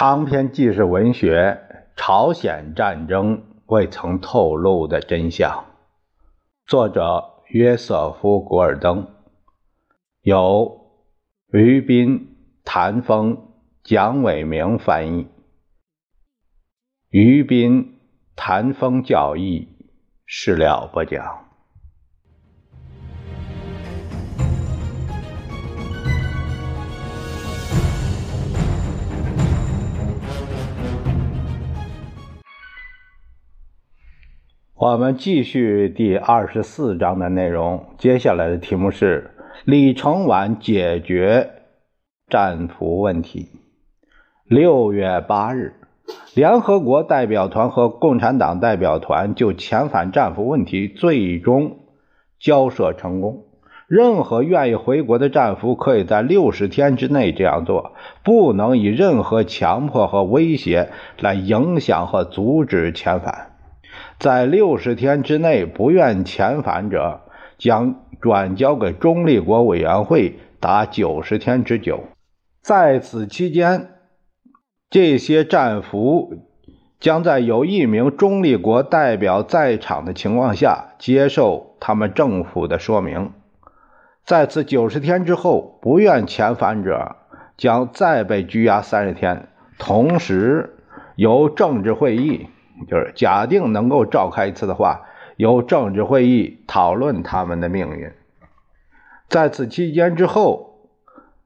长篇纪实文学《朝鲜战争未曾透露的真相》，作者约瑟夫·古尔登，由于斌、谭峰、蒋伟明翻译，于斌、谭峰教译，事了不讲。我们继续第二十四章的内容。接下来的题目是李承晚解决战俘问题。六月八日，联合国代表团和共产党代表团就遣返战俘问题最终交涉成功。任何愿意回国的战俘可以在六十天之内这样做，不能以任何强迫和威胁来影响和阻止遣返。在六十天之内不愿遣返者，将转交给中立国委员会达九十天之久。在此期间，这些战俘将在有一名中立国代表在场的情况下接受他们政府的说明。在此九十天之后，不愿遣返者将再被拘押三十天，同时由政治会议。就是假定能够召开一次的话，由政治会议讨论他们的命运。在此期间之后，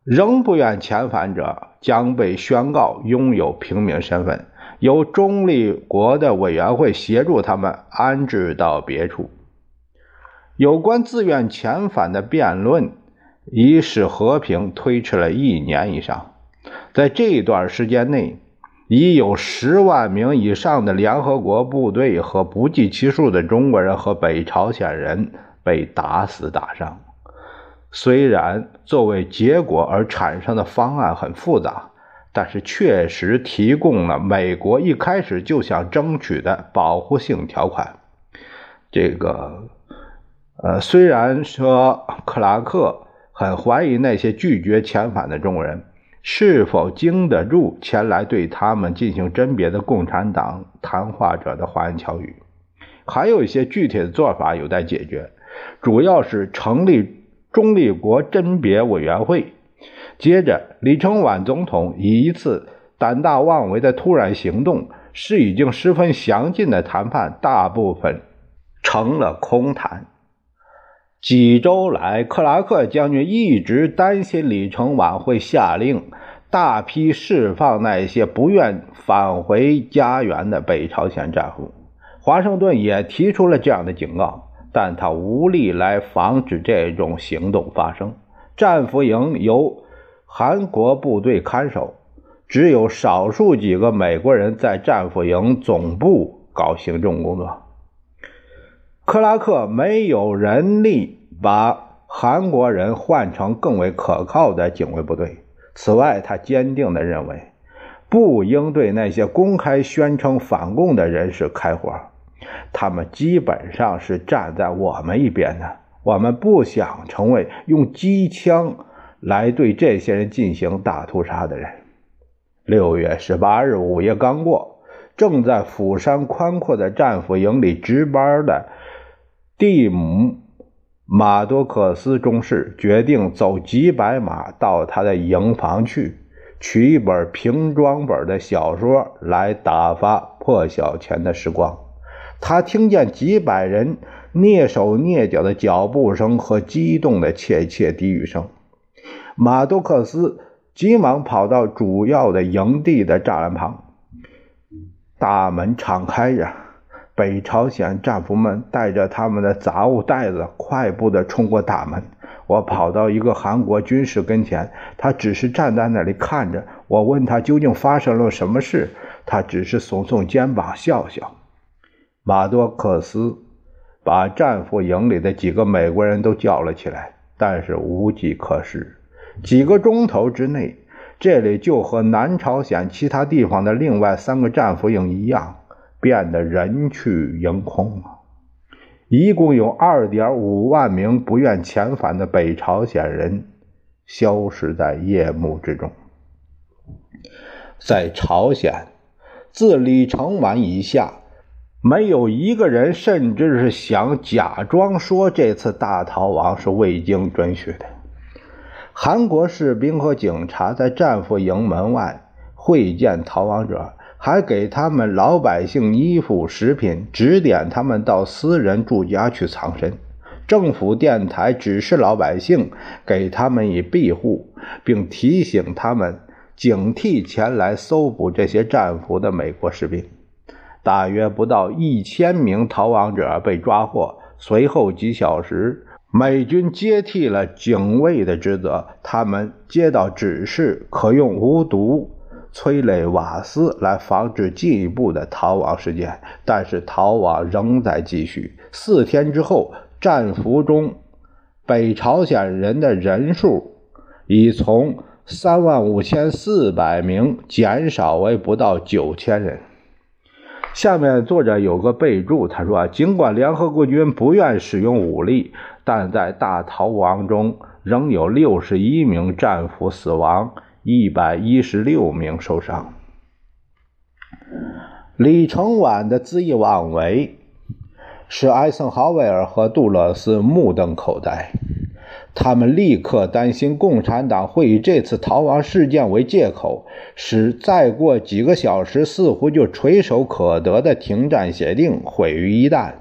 仍不愿遣返者将被宣告拥有平民身份，由中立国的委员会协助他们安置到别处。有关自愿遣返的辩论已使和平推迟了一年以上。在这一段时间内。已有十万名以上的联合国部队和不计其数的中国人和北朝鲜人被打死打伤。虽然作为结果而产生的方案很复杂，但是确实提供了美国一开始就想争取的保护性条款。这个，呃，虽然说克拉克很怀疑那些拒绝遣返的中国人。是否经得住前来对他们进行甄别的共产党谈话者的花言巧语？还有一些具体的做法有待解决，主要是成立中立国甄别委员会。接着，李承晚总统以一次胆大妄为的突然行动，使已经十分详尽的谈判大部分成了空谈。几周来，克拉克将军一直担心李承晚会下令大批释放那些不愿返回家园的北朝鲜战俘。华盛顿也提出了这样的警告，但他无力来防止这种行动发生。战俘营由韩国部队看守，只有少数几个美国人在战俘营总部搞行政工作。克拉克没有人力把韩国人换成更为可靠的警卫部队。此外，他坚定地认为，不应对那些公开宣称反共的人士开火。他们基本上是站在我们一边的。我们不想成为用机枪来对这些人进行大屠杀的人。六月十八日午夜刚过，正在釜山宽阔的战俘营里值班的。蒂姆·马多克斯中士决定走几百码到他的营房去，取一本平装本的小说来打发破晓前的时光。他听见几百人蹑手蹑脚的脚步声和激动的窃窃低语声。马多克斯急忙跑到主要的营地的栅栏旁，大门敞开着。北朝鲜战俘们带着他们的杂物袋子，快步地冲过大门。我跑到一个韩国军士跟前，他只是站在那里看着。我问他究竟发生了什么事，他只是耸耸肩膀，笑笑。马多克斯把战俘营里的几个美国人都叫了起来，但是无计可施。几个钟头之内，这里就和南朝鲜其他地方的另外三个战俘营一样。变得人去营空了。一共有二点五万名不愿遣返的北朝鲜人消失在夜幕之中。在朝鲜，自李承晚以下，没有一个人甚至是想假装说这次大逃亡是未经准许的。韩国士兵和警察在战俘营门外会见逃亡者。还给他们老百姓衣服、食品，指点他们到私人住家去藏身。政府电台指示老百姓给他们以庇护，并提醒他们警惕前来搜捕这些战俘的美国士兵。大约不到一千名逃亡者被抓获。随后几小时，美军接替了警卫的职责，他们接到指示，可用无毒。催泪瓦斯来防止进一步的逃亡事件，但是逃亡仍在继续。四天之后，战俘中北朝鲜人的人数已从三万五千四百名减少为不到九千人。下面作者有个备注，他说：“尽管联合国军不愿使用武力，但在大逃亡中仍有六十一名战俘死亡。”一百一十六名受伤。李承晚的恣意妄为，使艾森豪威尔和杜勒斯目瞪口呆。他们立刻担心共产党会以这次逃亡事件为借口，使再过几个小时似乎就垂手可得的停战协定毁于一旦。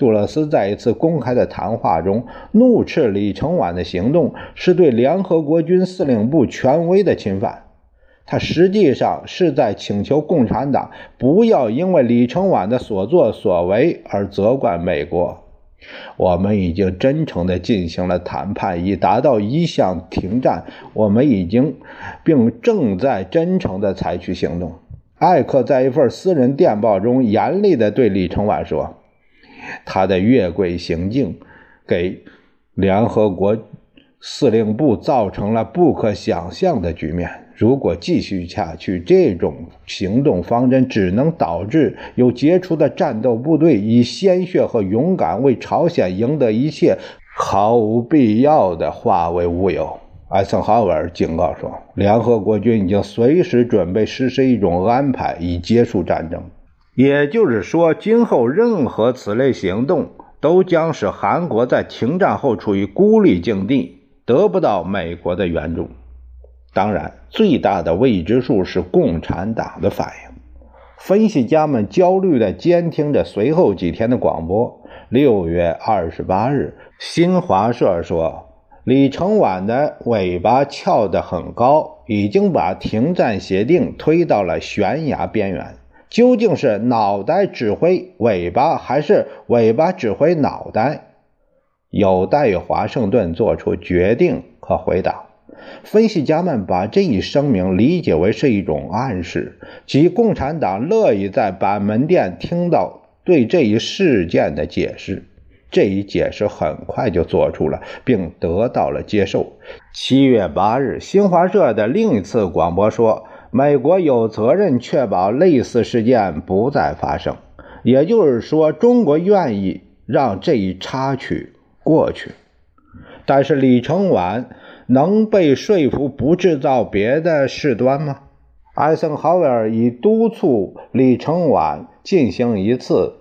杜勒斯在一次公开的谈话中怒斥李承晚的行动是对联合国军司令部权威的侵犯。他实际上是在请求共产党不要因为李承晚的所作所为而责怪美国。我们已经真诚地进行了谈判，以达到一项停战。我们已经并正在真诚地采取行动。艾克在一份私人电报中严厉地对李承晚说。他的越轨行径，给联合国司令部造成了不可想象的局面。如果继续下去，这种行动方针只能导致有杰出的战斗部队以鲜血和勇敢为朝鲜赢得一切毫无必要的化为乌有。艾森豪威尔警告说，联合国军已经随时准备实施一种安排，以结束战争。也就是说，今后任何此类行动都将使韩国在停战后处于孤立境地，得不到美国的援助。当然，最大的未知数是共产党的反应。分析家们焦虑地监听着随后几天的广播。六月二十八日，新华社说，李承晚的尾巴翘得很高，已经把停战协定推到了悬崖边缘。究竟是脑袋指挥尾巴，还是尾巴指挥脑袋？有待于华盛顿做出决定和回答。分析家们把这一声明理解为是一种暗示，即共产党乐意在板门店听到对这一事件的解释。这一解释很快就做出了，并得到了接受。七月八日，新华社的另一次广播说。美国有责任确保类似事件不再发生，也就是说，中国愿意让这一插曲过去。但是李承晚能被说服不制造别的事端吗？艾森豪威尔已督促李承晚进行一次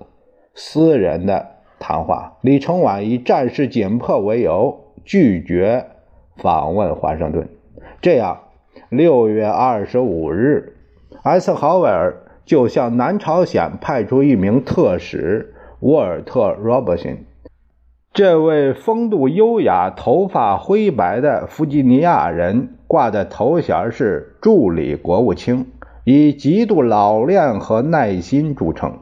私人的谈话，李承晚以战事紧迫为由拒绝访问华盛顿，这样。六月二十五日，艾森豪威尔就向南朝鲜派出一名特使沃尔特·罗伯逊。这位风度优雅、头发灰白的弗吉尼亚人，挂的头衔是助理国务卿，以极度老练和耐心著称。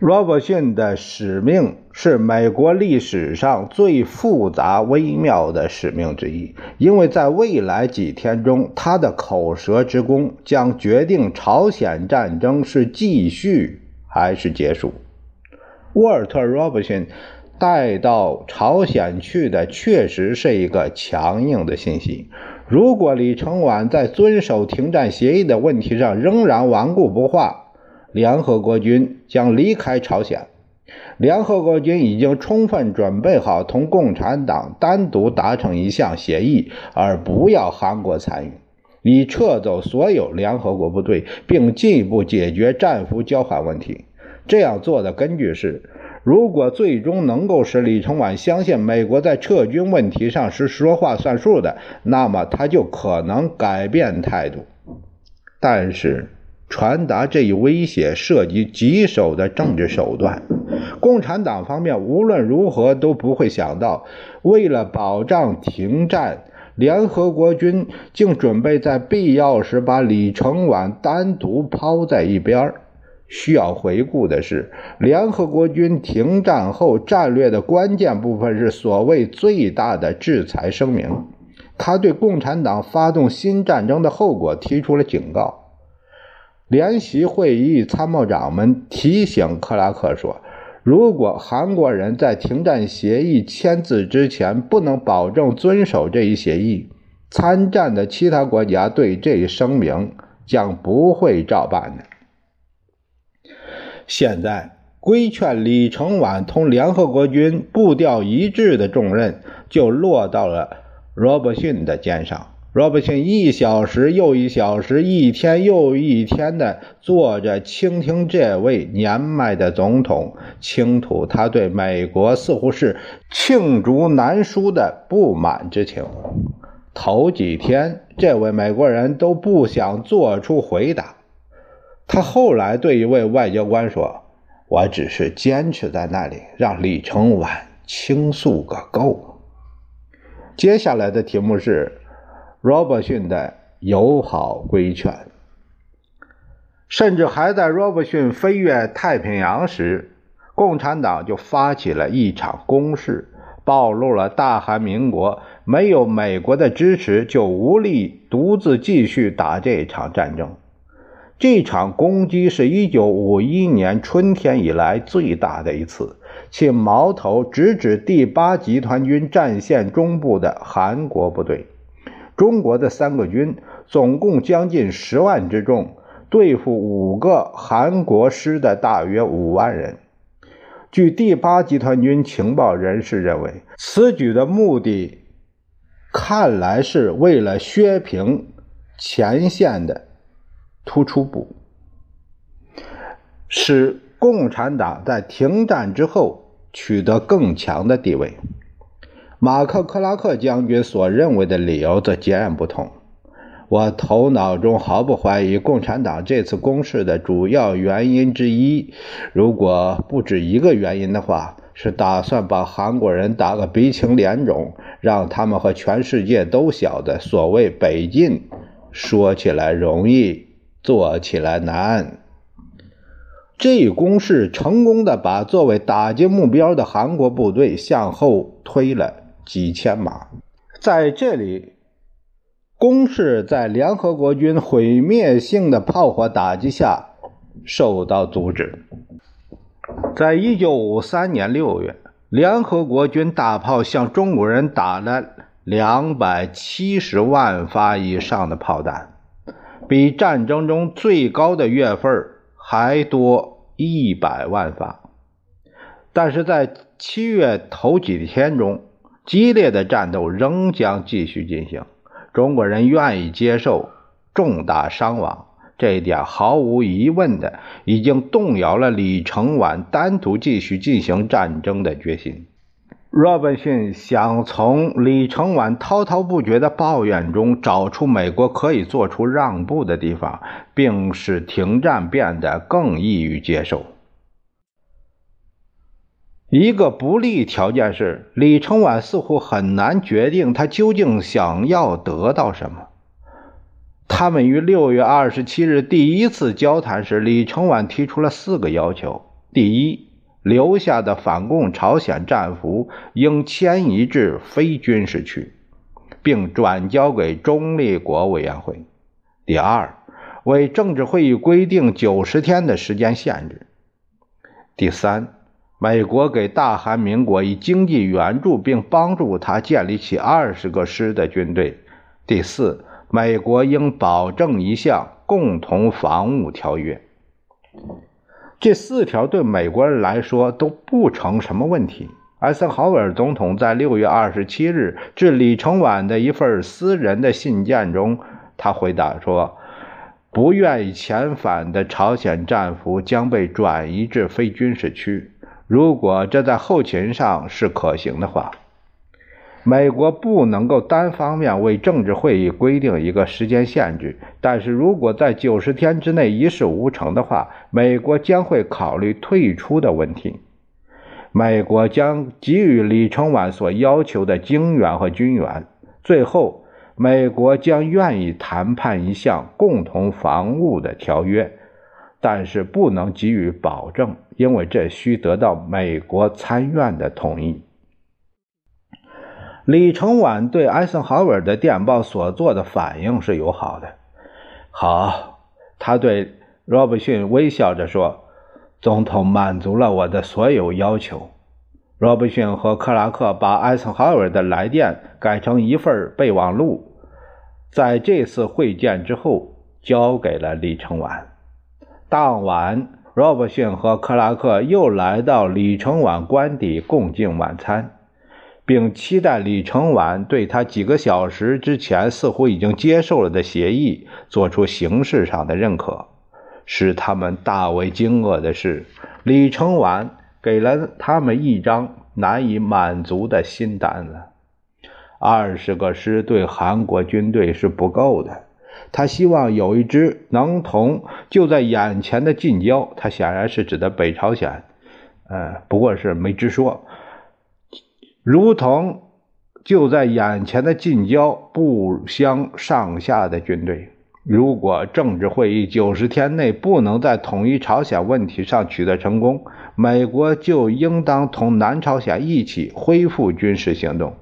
罗伯逊的使命是美国历史上最复杂微妙的使命之一，因为在未来几天中，他的口舌之功将决定朝鲜战争是继续还是结束。沃尔特·罗伯逊带到朝鲜去的确实是一个强硬的信息。如果李承晚在遵守停战协议的问题上仍然顽固不化，联合国军将离开朝鲜。联合国军已经充分准备好同共产党单独达成一项协议，而不要韩国参与。以撤走所有联合国部队，并进一步解决战俘交换问题。这样做的根据是，如果最终能够使李承晚相信美国在撤军问题上是说话算数的，那么他就可能改变态度。但是，传达这一威胁涉及棘手的政治手段，共产党方面无论如何都不会想到，为了保障停战。联合国军竟准备在必要时把李承晚单独抛在一边需要回顾的是，联合国军停战后战略的关键部分是所谓最大的制裁声明。他对共产党发动新战争的后果提出了警告。联席会议参谋长们提醒克拉克说。如果韩国人在停战协议签字之前不能保证遵守这一协议，参战的其他国家对这一声明将不会照办的。现在，规劝李承晚同联合国军步调一致的重任就落到了罗伯逊的肩上。罗伯逊一小时又一小时，一天又一天的坐着倾听这位年迈的总统倾吐他对美国似乎是罄竹难书的不满之情。头几天，这位美国人都不想做出回答。他后来对一位外交官说：“我只是坚持在那里，让李承晚倾诉个够。”接下来的题目是。罗伯逊的友好规劝，甚至还在罗伯逊飞越太平洋时，共产党就发起了一场攻势，暴露了大韩民国没有美国的支持就无力独自继续打这场战争。这场攻击是一九五一年春天以来最大的一次，其矛头直指第八集团军战线中部的韩国部队。中国的三个军总共将近十万之众，对付五个韩国师的大约五万人。据第八集团军情报人士认为，此举的目的看来是为了削平前线的突出部，使共产党在停战之后取得更强的地位。马克·克拉克将军所认为的理由则截然不同。我头脑中毫不怀疑，共产党这次攻势的主要原因之一，如果不止一个原因的话，是打算把韩国人打个鼻青脸肿，让他们和全世界都晓得，所谓北进，说起来容易，做起来难。这一攻势成功的把作为打击目标的韩国部队向后推了。几千码，在这里，攻势在联合国军毁灭性的炮火打击下受到阻止。在一九五三年六月，联合国军大炮向中国人打了两百七十万发以上的炮弹，比战争中最高的月份还多一百万发。但是在七月头几天中，激烈的战斗仍将继续进行。中国人愿意接受重大伤亡，这一点毫无疑问的已经动摇了李承晚单独继续进行战争的决心。罗本逊想从李承晚滔滔不绝的抱怨中找出美国可以做出让步的地方，并使停战变得更易于接受。一个不利条件是，李承晚似乎很难决定他究竟想要得到什么。他们于六月二十七日第一次交谈时，李承晚提出了四个要求：第一，留下的反共朝鲜战俘应迁移至非军事区，并转交给中立国委员会；第二，为政治会议规定九十天的时间限制；第三。美国给大韩民国以经济援助，并帮助他建立起二十个师的军队。第四，美国应保证一项共同防务条约。这四条对美国人来说都不成什么问题。艾森豪威尔总统在六月二十七日致李承晚的一份私人的信件中他回答说：“不愿意遣返的朝鲜战俘将被转移至非军事区，如果这在后勤上是可行的话。”美国不能够单方面为政治会议规定一个时间限制，但是如果在九十天之内一事无成的话，美国将会考虑退出的问题。美国将给予李承晚所要求的精援和军援。最后，美国将愿意谈判一项共同防务的条约，但是不能给予保证，因为这需得到美国参院的同意。李承晚对艾森豪威尔的电报所做的反应是友好的。好，他对罗伯逊微笑着说：“总统满足了我的所有要求。”罗伯逊和克拉克把艾森豪威尔的来电改成一份备忘录，在这次会见之后交给了李承晚。当晚，罗伯逊和克拉克又来到李承晚官邸共进晚餐。并期待李承晚对他几个小时之前似乎已经接受了的协议做出形式上的认可。使他们大为惊愕的是，李承晚给了他们一张难以满足的新单子。二十个师对韩国军队是不够的，他希望有一支能同就在眼前的近郊，他显然是指的北朝鲜，呃，不过是没直说。如同就在眼前的近郊不相上下的军队，如果政治会议九十天内不能在统一朝鲜问题上取得成功，美国就应当同南朝鲜一起恢复军事行动。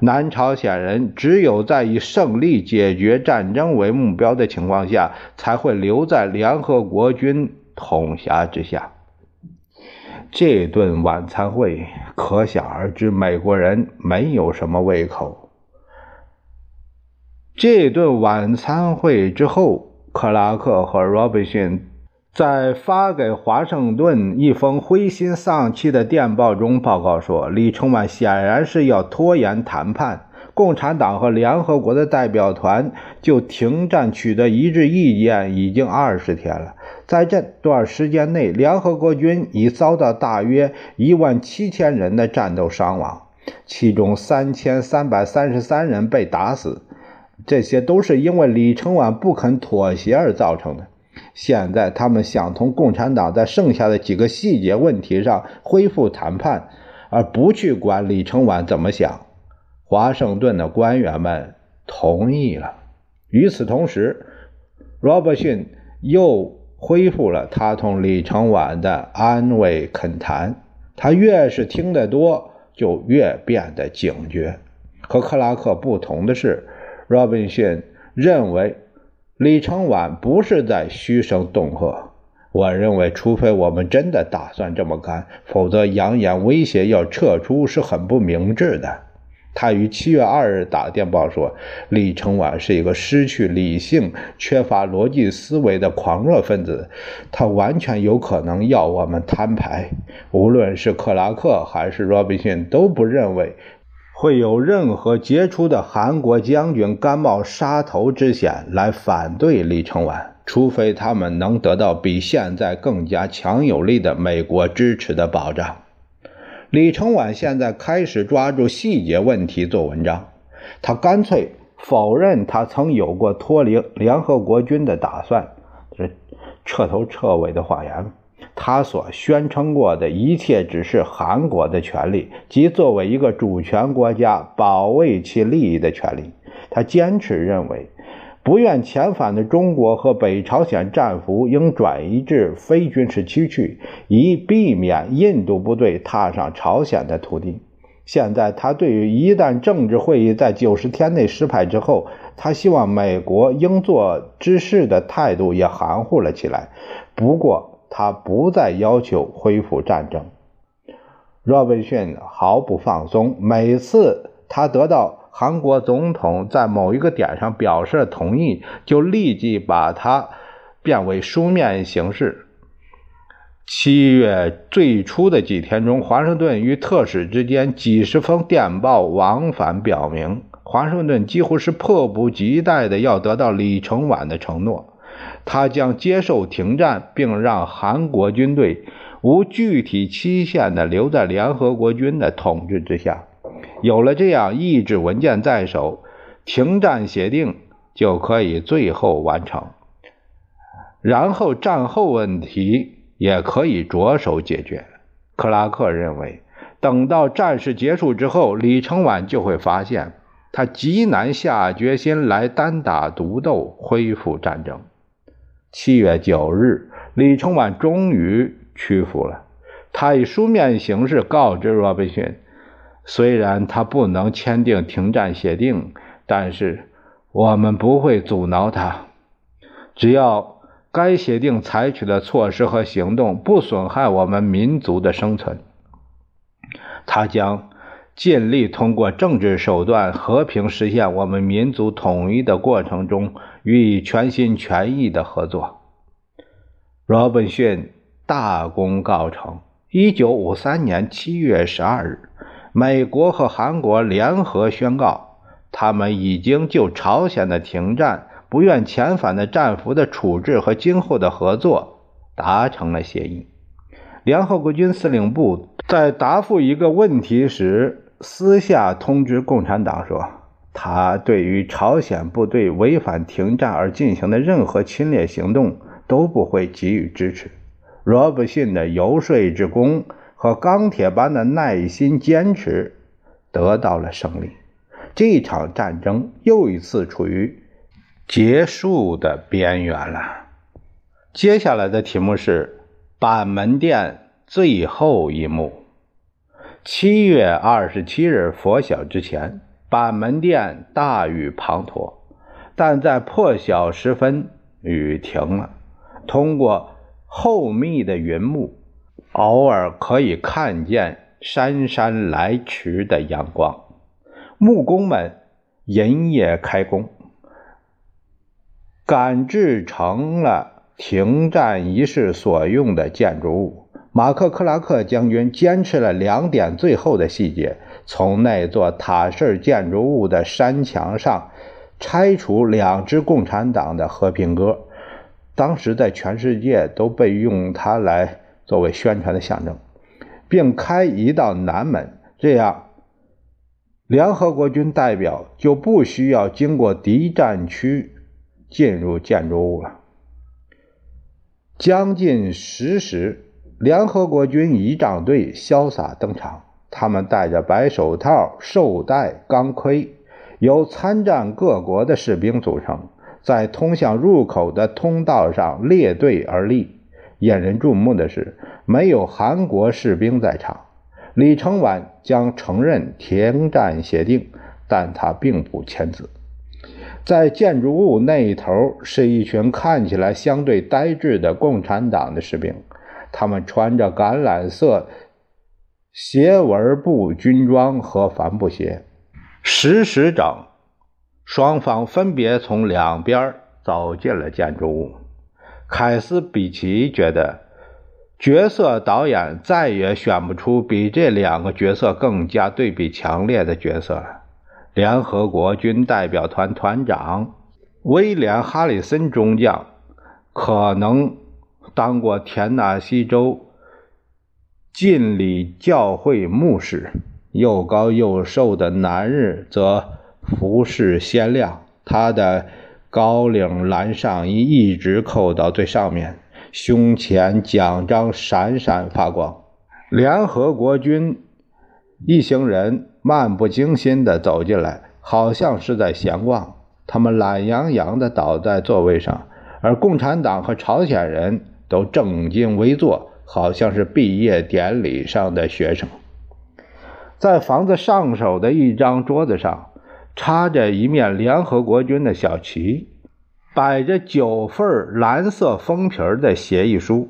南朝鲜人只有在以胜利解决战争为目标的情况下，才会留在联合国军统辖之下。这顿晚餐会可想而知，美国人没有什么胃口。这顿晚餐会之后，克拉克和罗伯逊在发给华盛顿一封灰心丧气的电报中报告说，李承晚显然是要拖延谈判。共产党和联合国的代表团就停战取得一致意见已经二十天了。在这段时间内，联合国军已遭到大约一万七千人的战斗伤亡，其中三千三百三十三人被打死。这些都是因为李承晚不肯妥协而造成的。现在他们想同共产党在剩下的几个细节问题上恢复谈判，而不去管李承晚怎么想。华盛顿的官员们同意了。与此同时，罗伯逊又。恢复了他同李承晚的安慰恳谈，他越是听得多，就越变得警觉。和克拉克不同的是，罗宾逊认为李承晚不是在嘘声恫吓。我认为，除非我们真的打算这么干，否则扬言威胁要撤出是很不明智的。他于七月二日打电报说：“李承晚是一个失去理性、缺乏逻辑思维的狂热分子，他完全有可能要我们摊牌。无论是克拉克还是罗宾逊都不认为会有任何杰出的韩国将军甘冒杀头之险来反对李承晚，除非他们能得到比现在更加强有力的美国支持的保障。”李承晚现在开始抓住细节问题做文章，他干脆否认他曾有过脱离联合国军的打算，这彻头彻尾的谎言。他所宣称过的一切只是韩国的权利，即作为一个主权国家保卫其利益的权利。他坚持认为。不愿遣返的中国和北朝鲜战俘应转移至非军事区去，以避免印度部队踏上朝鲜的土地。现在，他对于一旦政治会议在九十天内失败之后，他希望美国应做之事的态度也含糊了起来。不过，他不再要求恢复战争。若文逊毫不放松，每次他得到。韩国总统在某一个点上表示同意，就立即把它变为书面形式。七月最初的几天中，华盛顿与特使之间几十封电报往返，表明华盛顿几乎是迫不及待的要得到李承晚的承诺，他将接受停战，并让韩国军队无具体期限的留在联合国军的统治之下。有了这样意志文件在手，停战协定就可以最后完成，然后战后问题也可以着手解决。克拉克认为，等到战事结束之后，李承晚就会发现他极难下决心来单打独斗恢复战争。七月九日，李承晚终于屈服了，他以书面形式告知罗宾逊。虽然他不能签订停战协定，但是我们不会阻挠他。只要该协定采取的措施和行动不损害我们民族的生存，他将尽力通过政治手段和平实现我们民族统一的过程中予以全心全意的合作。罗本逊大功告成。一九五三年七月十二日。美国和韩国联合宣告，他们已经就朝鲜的停战、不愿遣返的战俘的处置和今后的合作达成了协议。联合国军司令部在答复一个问题时，私下通知共产党说，他对于朝鲜部队违反停战而进行的任何侵略行动都不会给予支持。罗伯逊的游说之功。和钢铁般的耐心坚持得到了胜利，这场战争又一次处于结束的边缘了。接下来的题目是板门店最后一幕。七月二十七日拂晓之前，板门店大雨滂沱，但在破晓时分，雨停了。通过厚密的云幕。偶尔可以看见姗姗来迟的阳光。木工们连夜开工，赶制成了停战仪式所用的建筑物。马克·克拉克将军坚持了两点最后的细节：从那座塔式建筑物的山墙上拆除两支共产党的和平鸽，当时在全世界都被用它来。作为宣传的象征，并开一道南门，这样联合国军代表就不需要经过敌占区进入建筑物了。将近十时，联合国军仪仗队潇洒登场，他们戴着白手套、绶带、钢盔，由参战各国的士兵组成，在通向入口的通道上列队而立。引人注目的是，没有韩国士兵在场。李承晚将承认停战协定，但他并不签字。在建筑物那一头是一群看起来相对呆滞的共产党的士兵，他们穿着橄榄色斜纹布军装和帆布鞋。十时整，双方分别从两边走进了建筑物。凯斯比奇觉得，角色导演再也选不出比这两个角色更加对比强烈的角色了。联合国军代表团团长威廉·哈里森中将，可能当过田纳西州浸礼教会牧师。又高又瘦的男人则服饰鲜亮，他的。高领蓝上衣一直扣到最上面，胸前奖章闪闪发光。联合国军一行人漫不经心地走进来，好像是在闲逛。他们懒洋洋地倒在座位上，而共产党和朝鲜人都正襟危坐，好像是毕业典礼上的学生。在房子上手的一张桌子上。插着一面联合国军的小旗，摆着九份蓝色封皮的协议书。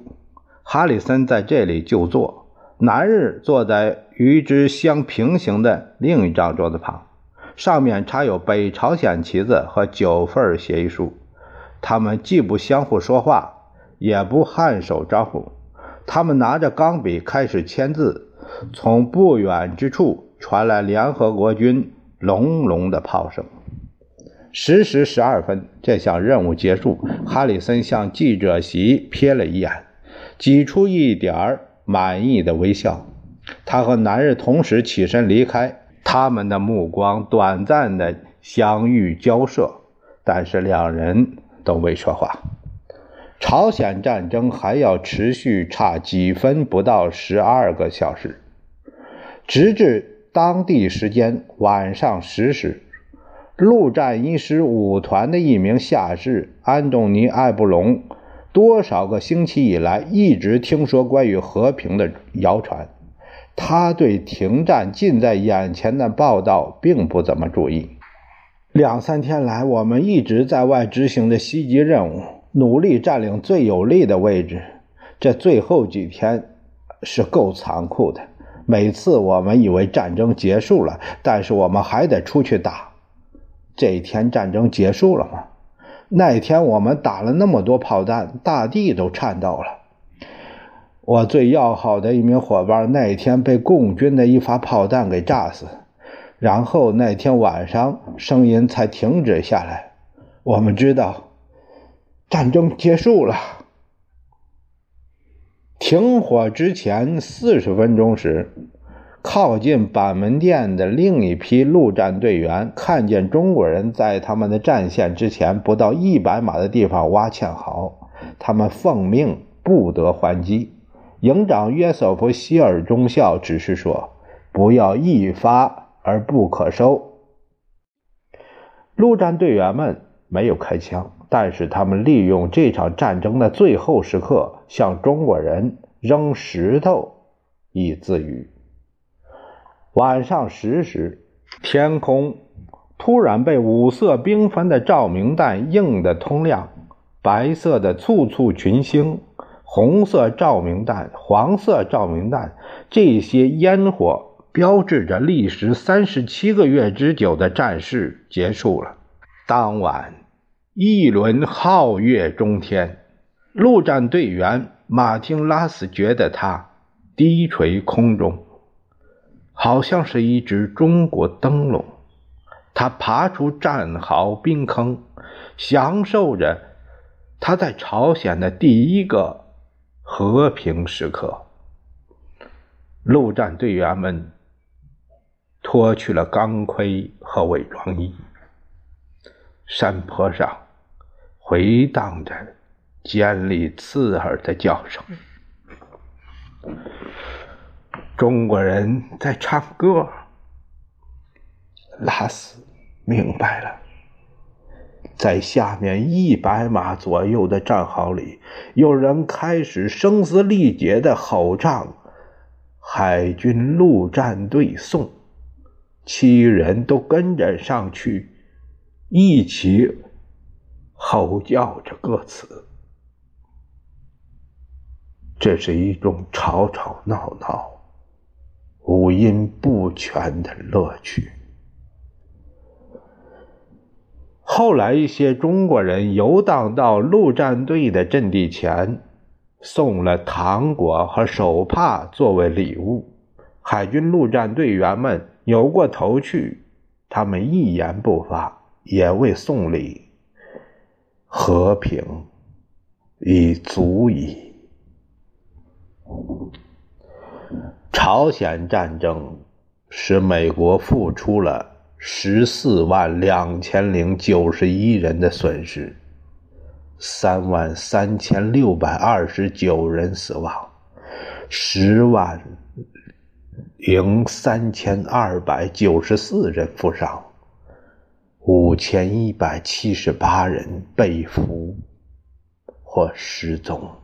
哈里森在这里就坐，男人坐在与之相平行的另一张桌子旁，上面插有北朝鲜旗子和九份协议书。他们既不相互说话，也不颔首招呼，他们拿着钢笔开始签字。从不远之处传来联合国军。隆隆的炮声。十时十二分，这项任务结束。哈里森向记者席瞥了一眼，挤出一点满意的微笑。他和男人同时起身离开，他们的目光短暂的相遇交涉，但是两人都未说话。朝鲜战争还要持续差几分不到十二个小时，直至当地时间晚上十时。陆战一师五团的一名下士安东尼·艾布隆，多少个星期以来一直听说关于和平的谣传。他对停战近在眼前的报道并不怎么注意。两三天来，我们一直在外执行的袭击任务，努力占领最有利的位置。这最后几天是够残酷的。每次我们以为战争结束了，但是我们还得出去打。这一天战争结束了吗？那一天我们打了那么多炮弹，大地都颤抖了。我最要好的一名伙伴那一天被共军的一发炮弹给炸死，然后那天晚上声音才停止下来。我们知道战争结束了。停火之前四十分钟时。靠近板门店的另一批陆战队员看见中国人在他们的战线之前不到一百码的地方挖堑壕，他们奉命不得还击。营长约瑟夫·希尔中校只是说：“不要一发而不可收。”陆战队员们没有开枪，但是他们利用这场战争的最后时刻向中国人扔石头以自娱。晚上十时，天空突然被五色缤纷的照明弹映得通亮。白色的簇簇群星，红色照明弹，黄色照明弹，这些烟火标志着历时三十七个月之久的战事结束了。当晚，一轮皓月中天，陆战队员马丁拉斯觉得他低垂空中。好像是一只中国灯笼，他爬出战壕冰坑，享受着他在朝鲜的第一个和平时刻。陆战队员们脱去了钢盔和伪装衣，山坡上回荡着尖利刺耳的叫声。中国人在唱歌，拉斯明白了，在下面一百码左右的战壕里，有人开始声嘶力竭的吼唱：“海军陆战队送。”七人都跟着上去，一起吼叫着歌词。这是一种吵吵闹闹。五音不全的乐趣。后来，一些中国人游荡到陆战队的阵地前，送了糖果和手帕作为礼物。海军陆战队员们扭过头去，他们一言不发，也未送礼。和平已足矣。朝鲜战争使美国付出了十四万两千零九十一人的损失，三万三千六百二十九人死亡，十万零三千二百九十四人负伤，五千一百七十八人被俘或失踪。